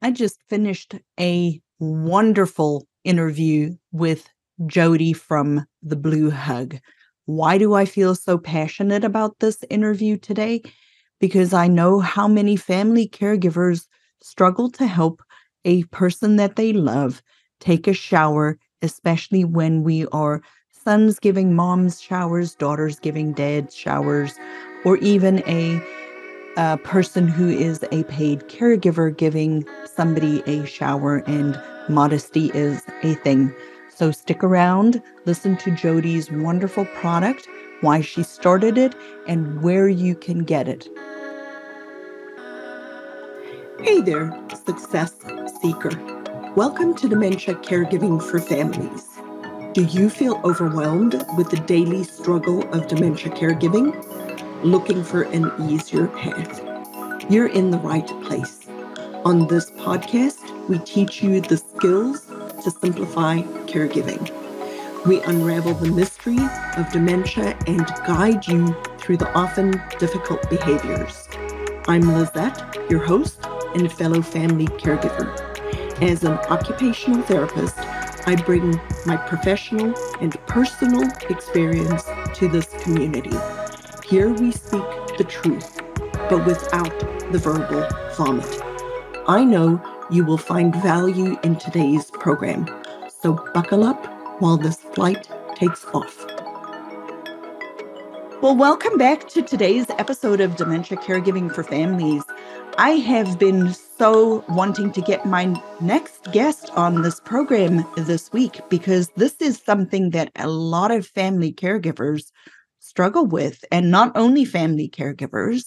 I just finished a wonderful interview with Jodi from The Blue Hug. Why do I feel so passionate about this interview today? Because I know how many family caregivers struggle to help a person that they love take a shower, especially when we are sons giving moms showers, daughters giving dads showers, or even a a person who is a paid caregiver giving somebody a shower, and modesty is a thing. So stick around, listen to Jodi's wonderful product, why she started it, and where you can get it. Hey there, success seeker. Welcome to Dementia Caregiving for Families. Do you feel overwhelmed with the daily struggle of dementia caregiving? Looking for an easier path, you're in the right place. On this podcast, we teach you the skills to simplify caregiving. We unravel the mystery of dementia and guide you through the often difficult behaviors. I'm Lizette, your host and fellow family caregiver. As an occupational therapist, I bring my professional and personal experience to this community. Here we speak the truth, but without the verbal vomit. I know you will find value in today's program, so buckle up while this flight takes off. Well, welcome back to today's episode of Dementia Caregiving for Families. I have been so wanting to get my next guest on this program this week because this is something that a lot of family caregivers struggle with, and not only family caregivers.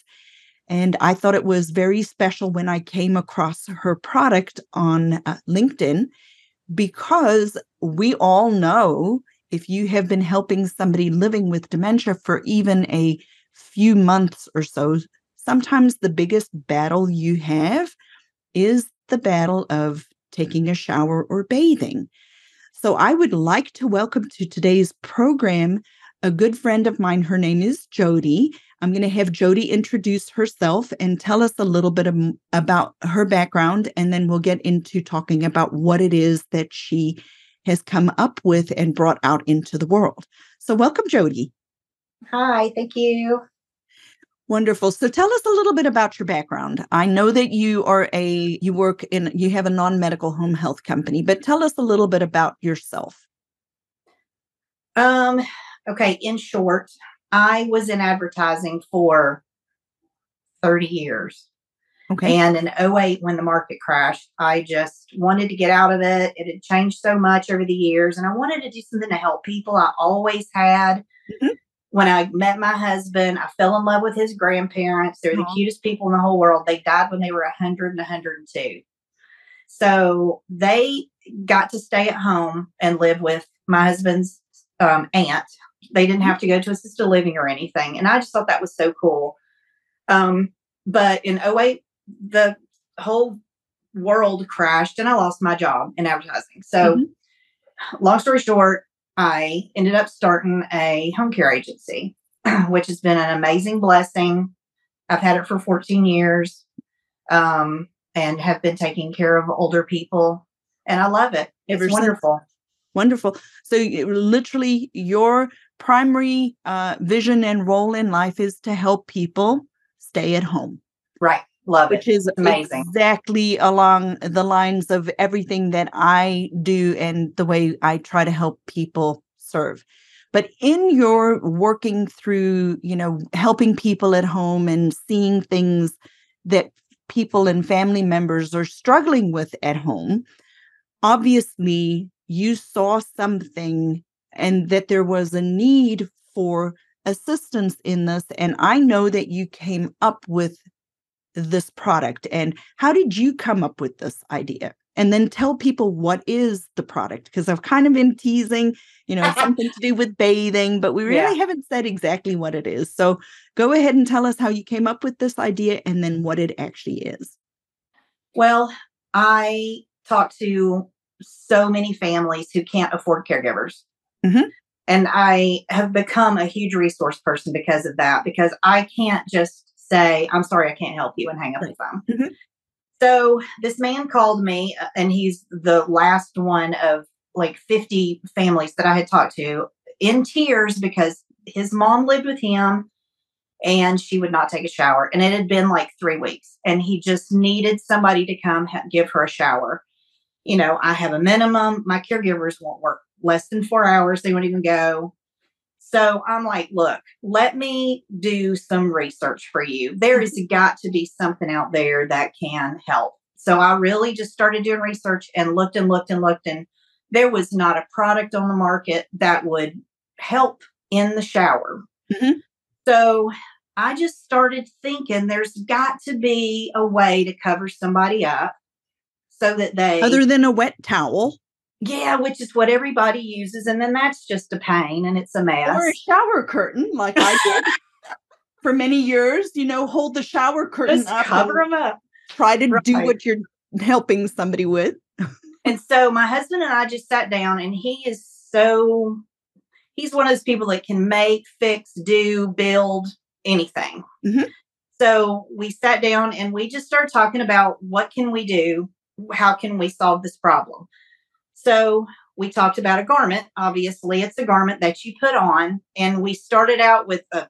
And I thought it was very special when I came across her product on uh, LinkedIn because we all know if you have been helping somebody living with dementia for even a few months or so, sometimes the biggest battle you have is the battle of taking a shower or bathing. So I would like to welcome to today's program a good friend of mine. Her name is Jodi. I'm going to have Jodi introduce herself and tell us a little bit of, about her background, and then we'll get into talking about what it is that she has come up with and brought out into the world. So, welcome, Jodi. Hi, thank you. Wonderful. So tell us a little bit about your background. I know that you are a you work in you have a non-medical home health company, but tell us a little bit about yourself. Um Okay, in short, I was in advertising for 30 years. Okay. And in 08, when the market crashed, I just wanted to get out of it. It had changed so much over the years, and I wanted to do something to help people. I always had. Mm-hmm. When I met my husband, I fell in love with his grandparents. They're the cutest people in the whole world. They died when they were 100 and 102. So they got to stay at home and live with my husband's um, aunt they didn't have to go to assisted living or anything. And I just thought that was so cool. Um, but in 08, the whole world crashed and I lost my job in advertising. So, mm-hmm. long story short, I ended up starting a home care agency, which has been an amazing blessing. I've had it for 14 years um, and have been taking care of older people, and I love it. It's Ever wonderful. Since, wonderful. So, literally, your primary uh, vision and role in life is to help people stay at home. Right. Love it. Which it. is amazing. Exactly along the lines of everything that I do and the way I try to help people serve. But in your working through, you know, helping people at home and seeing things that people and family members are struggling with at home, obviously you saw something and that there was a need for assistance in this. And I know that you came up with this product. And how did you come up with this idea? And then tell people what is the product because I've kind of been teasing, you know, something to do with bathing, but we really yeah. haven't said exactly what it is. So go ahead and tell us how you came up with this idea and then what it actually is. Well, I talk to so many families who can't afford caregivers. Mm-hmm. And I have become a huge resource person because of that, because I can't just say, I'm sorry, I can't help you and hang up the phone. Mm-hmm. So this man called me, uh, and he's the last one of like 50 families that I had talked to in tears because his mom lived with him and she would not take a shower. And it had been like three weeks, and he just needed somebody to come ha- give her a shower. You know, I have a minimum. My caregivers won't work less than four hours, they won't even go. So I'm like, look, let me do some research for you. There has got to be something out there that can help. So I really just started doing research and looked and looked and looked, and there was not a product on the market that would help in the shower. Mm-hmm. So I just started thinking there's got to be a way to cover somebody up so that they. Other than a wet towel. Yeah, which is what everybody uses. And then that's just a pain and it's a mess. Or a shower curtain, like I did for many years. You know, hold the shower curtain just up. Cover them up. Try to right. do what you're helping somebody with. and so my husband and I just sat down and he is so he's one of those people that can make, fix, do, build anything. Mm-hmm. So we sat down and we just started talking about what can we do? How can we solve this problem? So we talked about a garment. Obviously, it's a garment that you put on. And we started out with a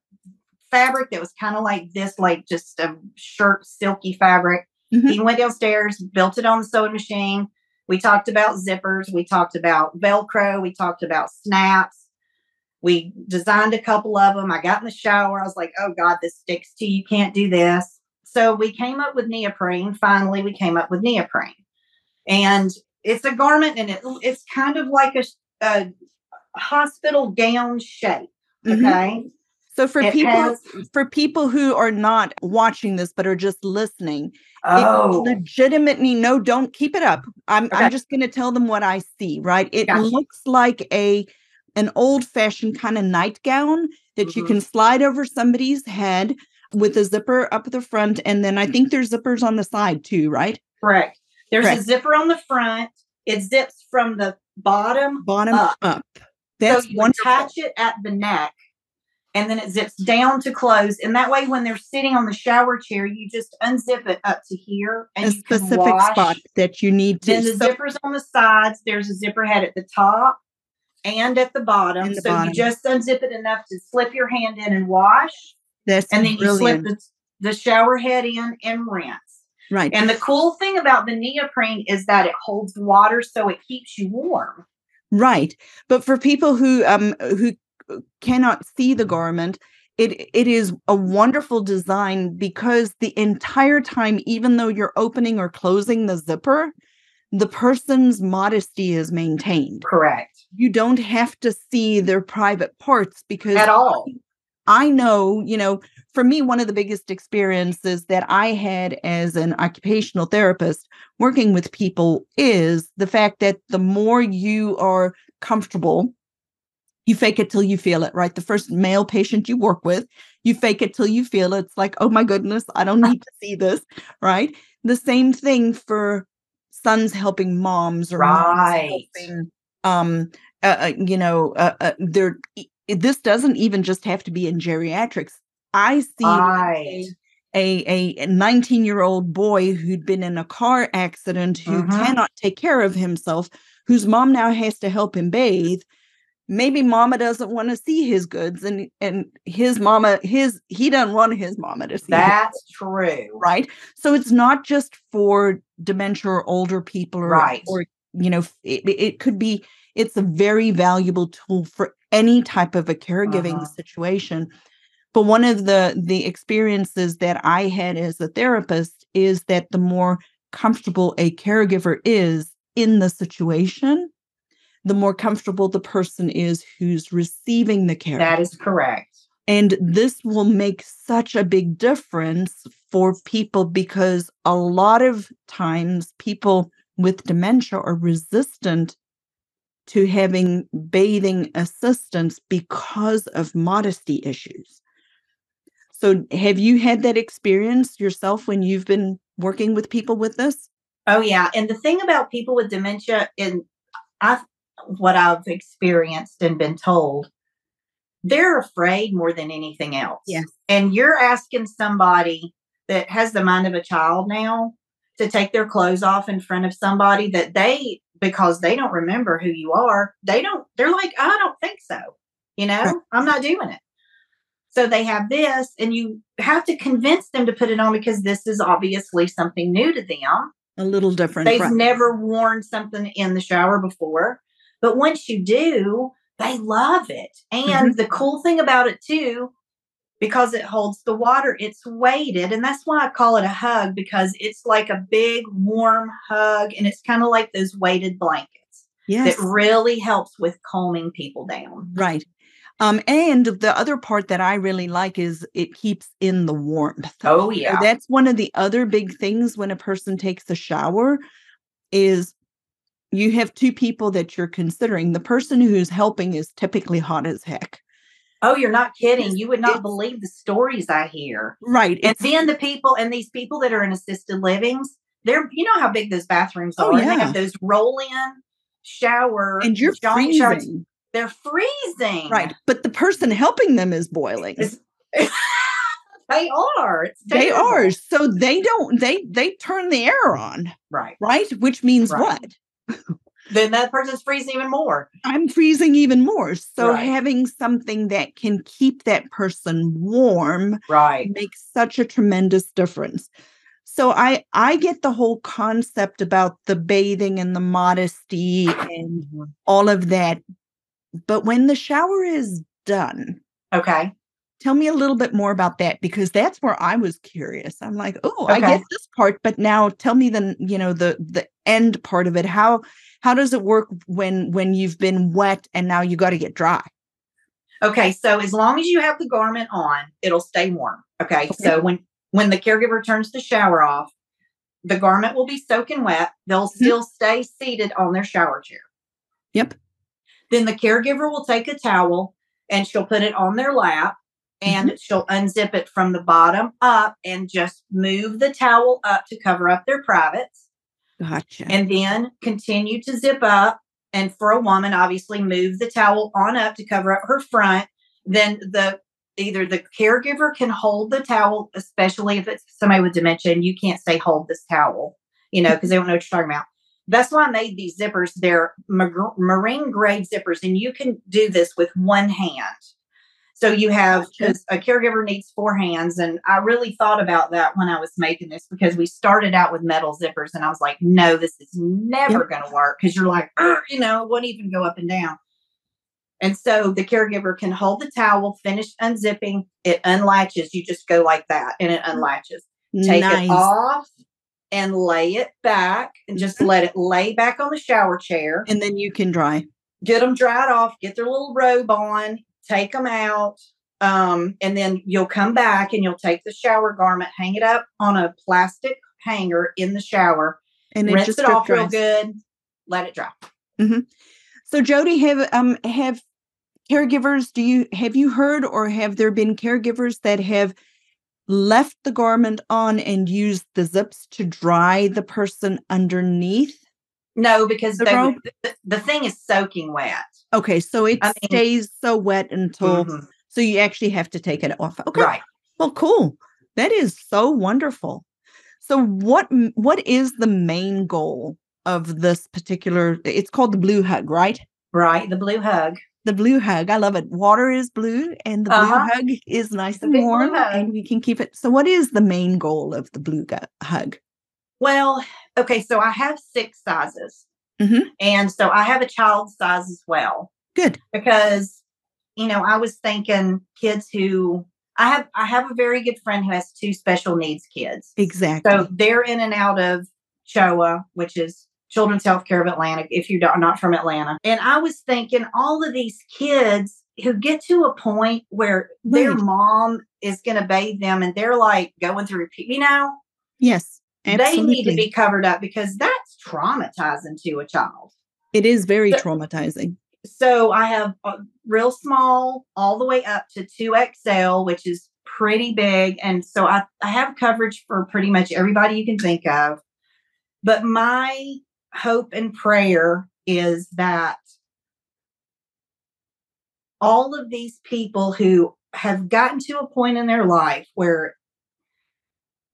fabric that was kind of like this, like just a shirt, silky fabric. Mm-hmm. He went downstairs, built it on the sewing machine. We talked about zippers. We talked about Velcro. We talked about snaps. We designed a couple of them. I got in the shower. I was like, oh God, this sticks to you. You can't do this. So we came up with neoprene. Finally, we came up with neoprene. And it's a garment and it, it's kind of like a, a hospital gown shape. Mm-hmm. Okay. Mm-hmm. So for it people has, for people who are not watching this but are just listening, oh. legitimately no, don't keep it up. I'm okay. I'm just going to tell them what I see. Right? It gotcha. looks like a an old fashioned kind of nightgown that mm-hmm. you can slide over somebody's head with a zipper up the front. And then I think there's zippers on the side too, right? Correct. There's Correct. a zipper on the front. It zips from the bottom bottom up. up. That's so you wonderful. attach it at the neck and then it zips down to close. And that way, when they're sitting on the shower chair, you just unzip it up to here and a specific spot that you need to. Then the so- zippers on the sides. There's a zipper head at the top and at the bottom. The so bottom. you just unzip it enough to slip your hand in and wash. That's and then brilliant. you slip the, the shower head in and rinse. Right. And the cool thing about the neoprene is that it holds water so it keeps you warm. Right. But for people who um who cannot see the garment, it it is a wonderful design because the entire time even though you're opening or closing the zipper, the person's modesty is maintained. Correct. You don't have to see their private parts because at all. I know, you know, for me, one of the biggest experiences that I had as an occupational therapist working with people is the fact that the more you are comfortable, you fake it till you feel it, right? The first male patient you work with, you fake it till you feel it. It's like, oh my goodness, I don't need to see this, right? The same thing for sons helping moms or right. moms helping um uh, uh, you know uh, uh, there this doesn't even just have to be in geriatrics i see right. a a 19 year old boy who'd been in a car accident who mm-hmm. cannot take care of himself whose mom now has to help him bathe maybe mama doesn't want to see his goods and and his mama his he doesn't want his mama to see that's true right so it's not just for dementia or older people or, right or you know it, it could be it's a very valuable tool for any type of a caregiving uh-huh. situation but one of the the experiences that i had as a therapist is that the more comfortable a caregiver is in the situation the more comfortable the person is who's receiving the care. That is correct. And this will make such a big difference for people because a lot of times people with dementia are resistant to having bathing assistance because of modesty issues. So, have you had that experience yourself when you've been working with people with this? Oh, yeah. And the thing about people with dementia, and I what I've experienced and been told, they're afraid more than anything else. Yes. And you're asking somebody that has the mind of a child now to take their clothes off in front of somebody that they because they don't remember who you are they don't they're like i don't think so you know right. i'm not doing it so they have this and you have to convince them to put it on because this is obviously something new to them a little different they've right. never worn something in the shower before but once you do they love it and mm-hmm. the cool thing about it too because it holds the water. It's weighted. And that's why I call it a hug because it's like a big warm hug and it's kind of like those weighted blankets. Yes. That really helps with calming people down. Right. Um, and the other part that I really like is it keeps in the warmth. Oh yeah. So that's one of the other big things when a person takes a shower is you have two people that you're considering. The person who's helping is typically hot as heck. Oh, you're not kidding. You would not believe the stories I hear. Right. And then the people and these people that are in assisted livings, they're you know how big those bathrooms oh, are. Oh, yeah. They have those roll in shower and you're freezing. Showers. They're freezing. Right. But the person helping them is boiling. they are. they are. So they don't they they turn the air on. Right. Right? Which means right. what? then that person's freezing even more. I'm freezing even more. So right. having something that can keep that person warm right makes such a tremendous difference. So I I get the whole concept about the bathing and the modesty and mm-hmm. all of that. But when the shower is done, okay. Tell me a little bit more about that because that's where I was curious. I'm like, "Oh, okay. I get this part, but now tell me the, you know, the the end part of it. How how does it work when when you've been wet and now you got to get dry okay so as long as you have the garment on it'll stay warm okay, okay. so when when the caregiver turns the shower off the garment will be soaking wet they'll mm-hmm. still stay seated on their shower chair yep then the caregiver will take a towel and she'll put it on their lap and mm-hmm. she'll unzip it from the bottom up and just move the towel up to cover up their privates Gotcha. And then continue to zip up. And for a woman, obviously move the towel on up to cover up her front. Then the either the caregiver can hold the towel, especially if it's somebody with dementia, and you can't say hold this towel, you know, because they don't know what you're talking about. That's why I made these zippers. They're marine grade zippers, and you can do this with one hand. So you have because a caregiver needs four hands. And I really thought about that when I was making this because we started out with metal zippers and I was like, no, this is never going to work because you're like, you know, it wouldn't even go up and down. And so the caregiver can hold the towel, finish unzipping, it unlatches. You just go like that and it mm. unlatches. Take nice. it off and lay it back and just mm-hmm. let it lay back on the shower chair. And then you can dry. Get them dried off, get their little robe on, take them out, um, and then you'll come back and you'll take the shower garment, hang it up on a plastic hanger in the shower, and rinse it, it off real good, let it dry. Mm-hmm. So, Jodi, have um have caregivers? Do you have you heard or have there been caregivers that have left the garment on and used the zips to dry the person underneath? No, because the, they, the, the, thing is soaking wet. Okay, so it I mean, stays so wet until mm-hmm. so you actually have to take it off. Okay. Right. Well, cool. That is so wonderful. So what what is the main goal of this particular it's called the blue hug, right? Right, the blue hug. The blue hug. I love it. Water is blue and the blue uh-huh. hug is nice the and warm and we can keep it. So what is the main goal of the blue gu- hug? Well, okay, so I have six sizes. Mm-hmm. And so I have a child size as well. Good. Because, you know, I was thinking kids who I have I have a very good friend who has two special needs kids. Exactly. So they're in and out of CHOA, which is Children's Healthcare of Atlanta, if you're not from Atlanta. And I was thinking all of these kids who get to a point where right. their mom is going to bathe them and they're like going through, you know? Yes. Absolutely. They need to be covered up because that's traumatizing to a child. It is very so, traumatizing. So I have a real small all the way up to 2XL, which is pretty big. And so I, I have coverage for pretty much everybody you can think of. But my hope and prayer is that all of these people who have gotten to a point in their life where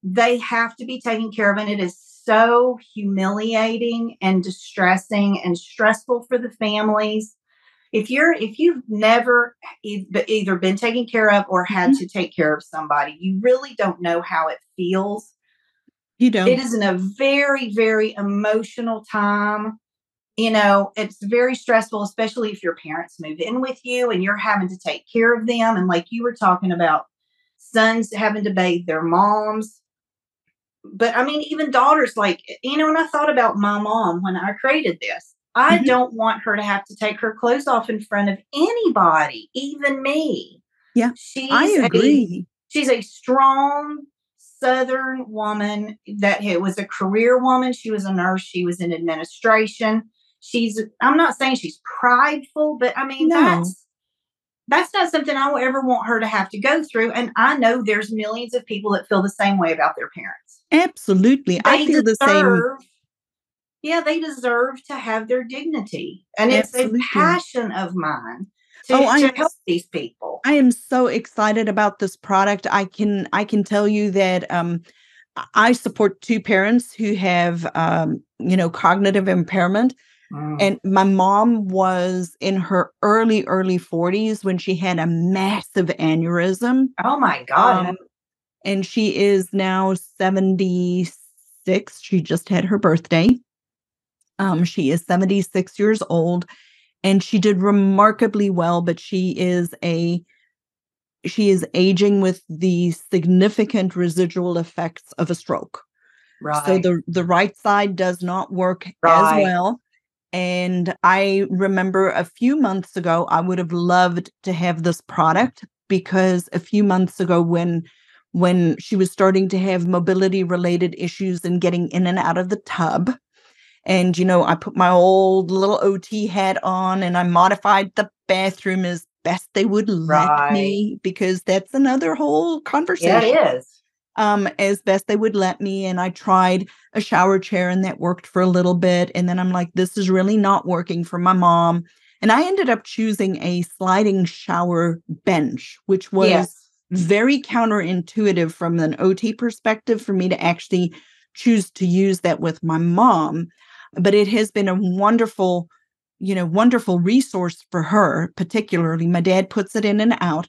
they have to be taken care of and it is so humiliating and distressing and stressful for the families if you're if you've never either been taken care of or had mm-hmm. to take care of somebody you really don't know how it feels you don't it is in a very very emotional time you know it's very stressful especially if your parents move in with you and you're having to take care of them and like you were talking about sons having to bathe their moms but i mean even daughters like you know and i thought about my mom when i created this I mm-hmm. don't want her to have to take her clothes off in front of anybody, even me. Yeah. She's I agree. A, she's a strong Southern woman that it was a career woman. She was a nurse, she was in administration. She's, I'm not saying she's prideful, but I mean, no. that's that's not something I will ever want her to have to go through. And I know there's millions of people that feel the same way about their parents. Absolutely. They I feel deserve, the same yeah, they deserve to have their dignity. And Absolutely. it's a passion of mine to, oh, I, to help these people. I am so excited about this product. I can I can tell you that um, I support two parents who have um, you know cognitive impairment. Mm. And my mom was in her early, early 40s when she had a massive aneurysm. Oh my God. Um, and she is now 76. She just had her birthday. Um, she is 76 years old and she did remarkably well, but she is a she is aging with the significant residual effects of a stroke. Right. So the the right side does not work right. as well. And I remember a few months ago, I would have loved to have this product because a few months ago, when when she was starting to have mobility related issues and getting in and out of the tub, and, you know, I put my old little OT hat on and I modified the bathroom as best they would let me because that's another whole conversation. Yeah, it is. Um, as best they would let me. And I tried a shower chair and that worked for a little bit. And then I'm like, this is really not working for my mom. And I ended up choosing a sliding shower bench, which was yes. very counterintuitive from an OT perspective for me to actually choose to use that with my mom but it has been a wonderful you know wonderful resource for her particularly my dad puts it in and out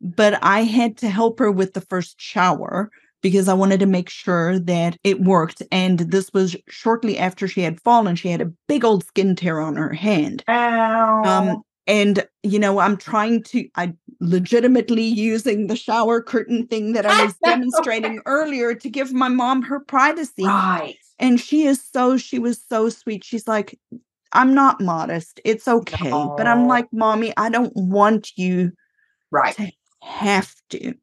but i had to help her with the first shower because i wanted to make sure that it worked and this was shortly after she had fallen she had a big old skin tear on her hand Ow. Um, and you know i'm trying to i legitimately using the shower curtain thing that i was demonstrating earlier to give my mom her privacy right and she is so, she was so sweet. She's like, I'm not modest. It's okay. No. But I'm like, mommy, I don't want you right. to have to.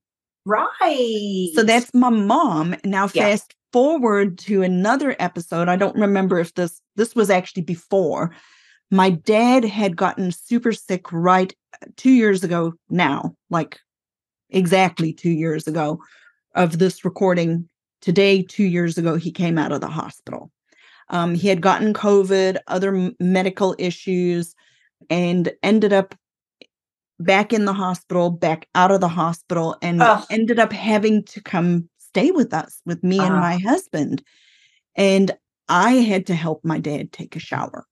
Right. So that's my mom. Now yeah. fast forward to another episode. I don't remember if this this was actually before. My dad had gotten super sick right uh, 2 years ago now, like exactly 2 years ago of this recording Today, two years ago, he came out of the hospital. Um, he had gotten COVID, other medical issues, and ended up back in the hospital, back out of the hospital, and Ugh. ended up having to come stay with us, with me uh-huh. and my husband. And I had to help my dad take a shower.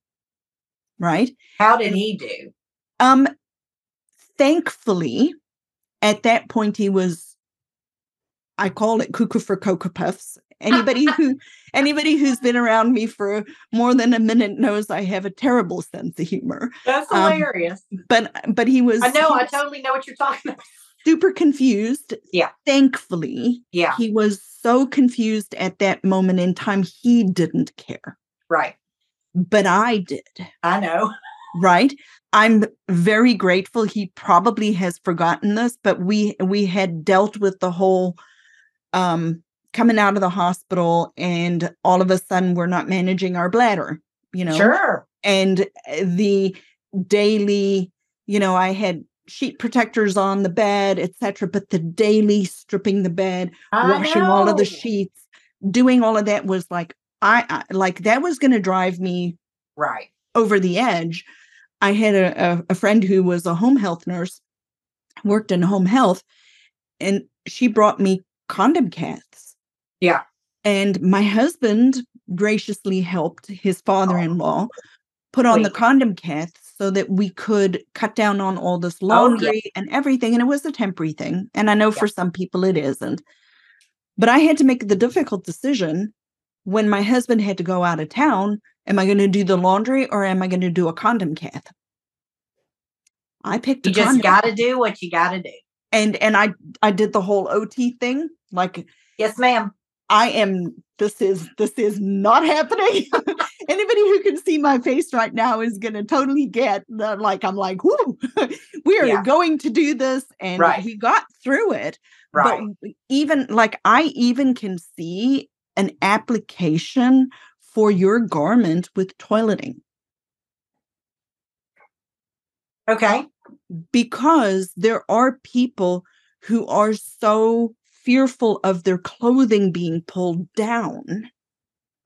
Right? How did he do? Um, thankfully, at that point, he was I call it cuckoo for cocoa puffs. Anybody who anybody who's been around me for more than a minute knows I have a terrible sense of humor. That's um, hilarious. Um, but but he was I know, I totally know what you're talking about. Super confused. Yeah. Thankfully. Yeah. He was so confused at that moment in time he didn't care. Right. But I did. I know. Right? I'm very grateful he probably has forgotten this, but we we had dealt with the whole um, coming out of the hospital and all of a sudden we're not managing our bladder, you know? Sure. And eh, the daily, you know, I had sheet protectors on the bed, etc. But the daily stripping the bed, I washing know. all of the sheets, doing all of that was like I, I like that was going to drive me right over the edge. I had a, a, friend who was a home health nurse, worked in home health, and she brought me condom caths. Yeah. And my husband graciously helped his oh. father-in-law put on the condom cath so that we could cut down on all this laundry oh, yeah. and everything and it was a temporary thing and i know yeah. for some people it isn't but i had to make the difficult decision when my husband had to go out of town am i going to do the laundry or am i going to do a condom cath i picked you just got to do what you got to do and and i i did the whole ot thing like yes ma'am I am this is this is not happening. Anybody who can see my face right now is gonna totally get the like I'm like, whoo, we are yeah. going to do this. And right. we got through it. Right. But even like I even can see an application for your garment with toileting. Okay. Because there are people who are so fearful of their clothing being pulled down.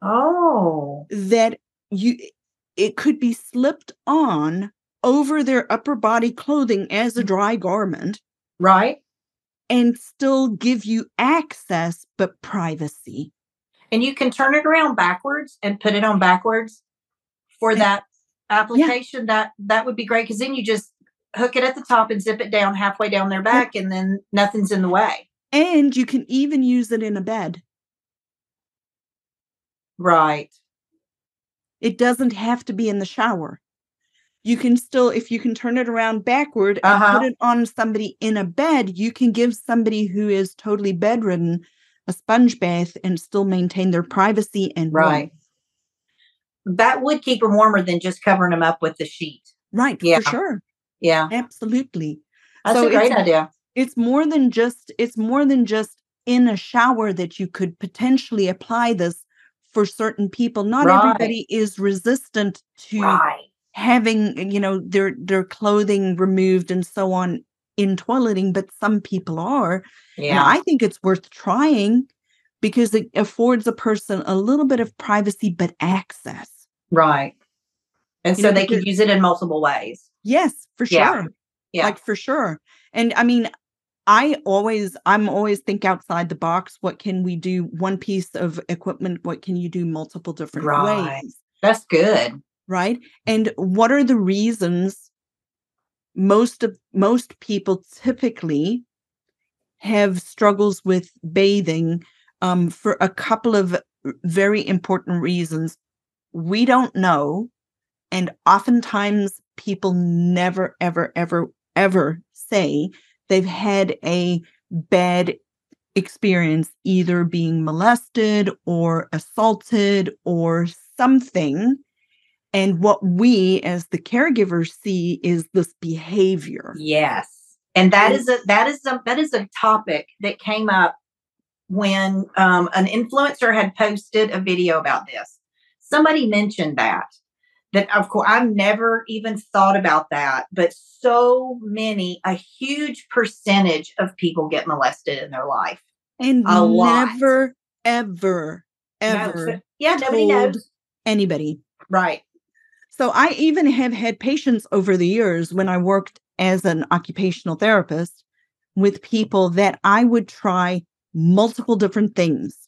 Oh. That you it could be slipped on over their upper body clothing as a dry garment. Right. And still give you access but privacy. And you can turn it around backwards and put it on backwards for that application. Yeah. That that would be great because then you just hook it at the top and zip it down halfway down their back and then nothing's in the way. And you can even use it in a bed. Right. It doesn't have to be in the shower. You can still, if you can turn it around backward and uh-huh. put it on somebody in a bed, you can give somebody who is totally bedridden a sponge bath and still maintain their privacy and right. Warmth. That would keep them warmer than just covering them up with the sheet. Right, yeah. for sure. Yeah. Absolutely. That's so a great idea it's more than just it's more than just in a shower that you could potentially apply this for certain people not right. everybody is resistant to right. having you know their their clothing removed and so on in toileting but some people are yeah and i think it's worth trying because it affords a person a little bit of privacy but access right and you so know, they could use it in multiple ways yes for sure yeah. yeah. like for sure and i mean I always, I'm always think outside the box. What can we do? One piece of equipment, what can you do multiple different right. ways? That's good. Right. And what are the reasons most of most people typically have struggles with bathing um, for a couple of very important reasons. We don't know. And oftentimes people never, ever, ever, ever say they've had a bad experience either being molested or assaulted or something and what we as the caregivers see is this behavior yes and that is a that is a that is a topic that came up when um, an influencer had posted a video about this somebody mentioned that that of course I've never even thought about that, but so many, a huge percentage of people get molested in their life. And a never, lot. ever, ever. No, yeah, nobody knows. Anybody. Right. So I even have had patients over the years when I worked as an occupational therapist with people that I would try multiple different things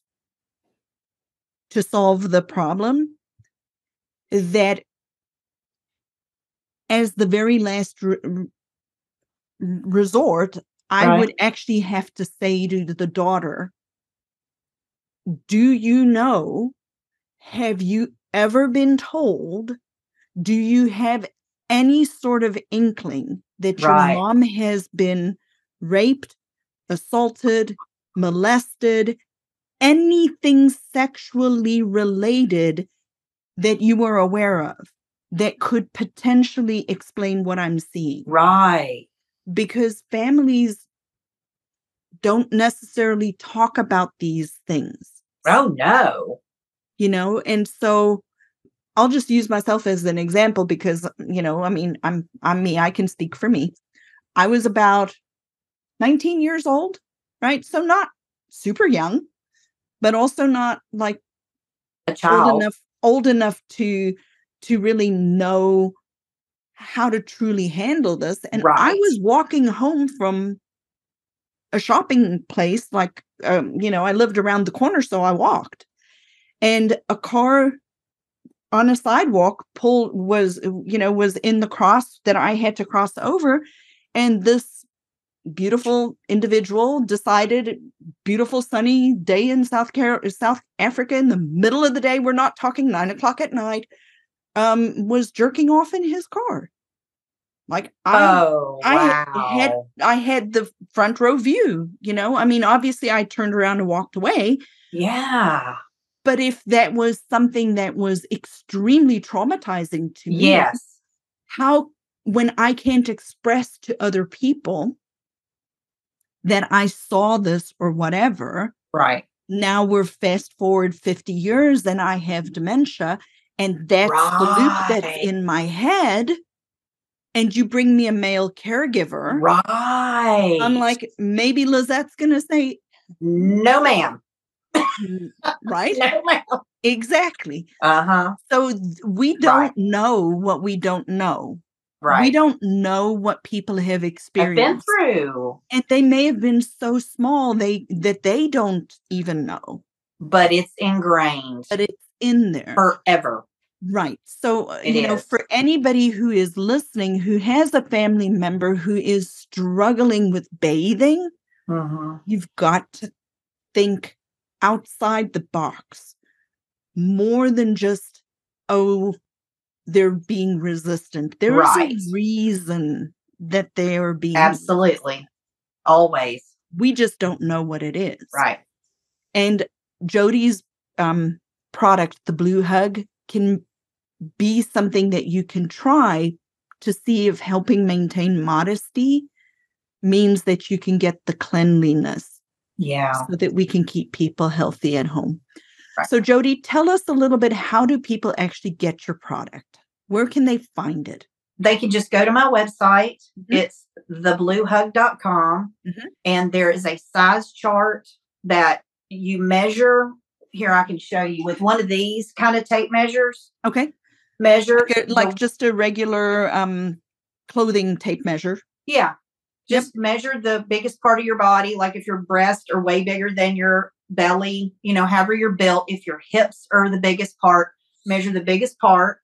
to solve the problem that as the very last re- resort, I right. would actually have to say to the daughter, Do you know? Have you ever been told? Do you have any sort of inkling that your right. mom has been raped, assaulted, molested, anything sexually related that you were aware of? that could potentially explain what I'm seeing. Right. Because families don't necessarily talk about these things. Oh, no. You know, and so I'll just use myself as an example because, you know, I mean, I'm I'm me, I can speak for me. I was about 19 years old, right? So not super young, but also not like a child old enough old enough to to really know how to truly handle this. And right. I was walking home from a shopping place, like, um, you know, I lived around the corner, so I walked. and a car on a sidewalk pulled was you know was in the cross that I had to cross over and this beautiful individual decided beautiful sunny day in South Car- South Africa in the middle of the day we're not talking nine o'clock at night um was jerking off in his car like I, oh, I had I had the front row view, you know. I mean, obviously I turned around and walked away. Yeah. But if that was something that was extremely traumatizing to me, Yes. how when I can't express to other people that I saw this or whatever, Right. now we're fast forward 50 years and I have dementia, and that's the loop that's in my head. And you bring me a male caregiver. Right. I'm like, maybe Lizette's gonna say, no, ma'am. "Mm, right? Exactly. Uh huh. So we don't know what we don't know. Right. We don't know what people have I've been experienced. through, And they may have been so small they that they don't even know. but it's ingrained But it's in there. forever. Right. So, uh, It you know, for anybody who is listening who has a family member who is struggling with bathing, Mm-hmm. you've got to think outside the box more than just, oh, they're being resistant. There is Right. a reason that they are being Absolutely. Always. We just don't know what it is. Right. And Jodi's um, product, the Blue Hug, can be something that you can try to see if helping maintain modesty means that you can get the cleanliness Yeah. so that we can keep people healthy at home. Right. So, Jodi, tell us a little bit how do people actually get your product? Where can they find it? They can just go to my website. Mhm. It's thebluehug.com. Mhm. And there is a size chart that you measure. Here, I can show you with one of these kind of tape measures. Okay. Measure Like, like just a regular um, clothing tape measure. Yeah. Yep. Just measure the biggest part of your body. Like if your breasts are way bigger than your belly, you know, however you're built. If your hips are the biggest part, measure the biggest part.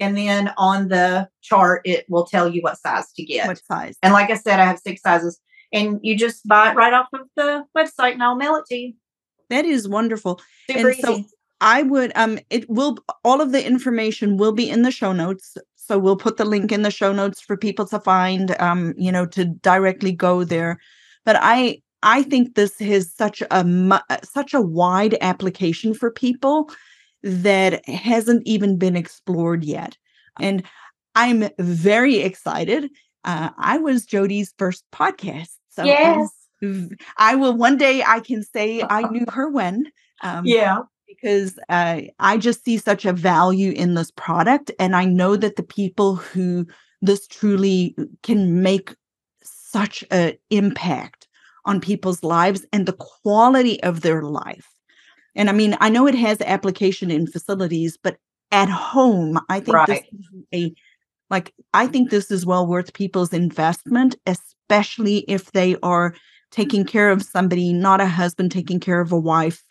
And then on the chart, it will tell you what size to get. What size? and like I said, I have six sizes. And you just buy it right off of the website and I'll mail it to you. That is wonderful. Super And so easy. I would um it will all of the information will be in the show notes. So we'll put the link in the show notes for people to find um you know to directly go there. But I I think this has such a such a wide application for people that hasn't even been explored yet. And I'm very excited. Uh, I was Jodi's first podcast. So yes. I will one day I can say I knew her when. Um, Yeah. Because uh, I just see such a value in this product. And I know that the people who this truly can make such an impact on people's lives and the quality of their life. And I mean, I know it has application in facilities, but at home, I think this Right. is a like I think this is well worth people's investment, especially if they are taking care of somebody, not a husband taking care of a wife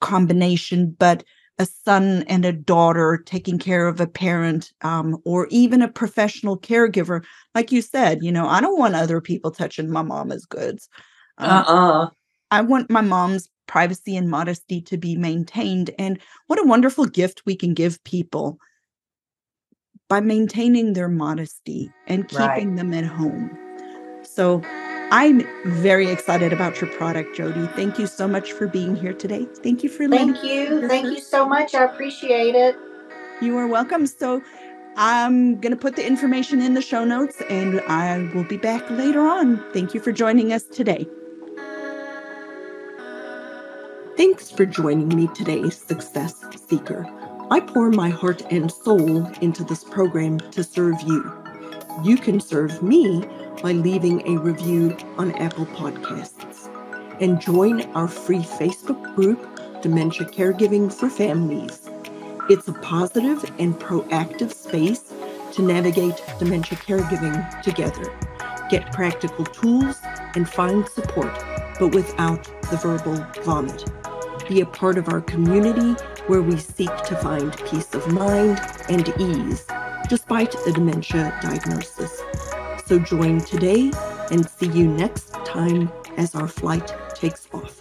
combination, but a son and a daughter taking care of a parent, um, or even a professional caregiver. Like you said, you know, I don't want other people touching my mama's goods. Um, Uh-uh. I want my mom's privacy and modesty to be maintained. And what a wonderful gift we can give people by maintaining their modesty and keeping Right. them at home. So I'm very excited about your product, Jodi. Thank you so much for being here today. Thank you for letting Thank you. Thank you so much. I appreciate it. you are welcome. So I'm going to put the information in the show notes and I will be back later on. Thank you for joining us today. Thanks for joining me today, Success Seeker. I pour my heart and soul into this program to serve you. You can serve me by leaving a review on Apple Podcasts and join our free Facebook group, Dementia Caregiving for Families. It's a positive and proactive space to navigate dementia caregiving together, get practical tools, and find support, but without the verbal vomit. Be a part of our community where we seek to find peace of mind and ease despite the dementia diagnosis. So join today and see you next time as our flight takes off.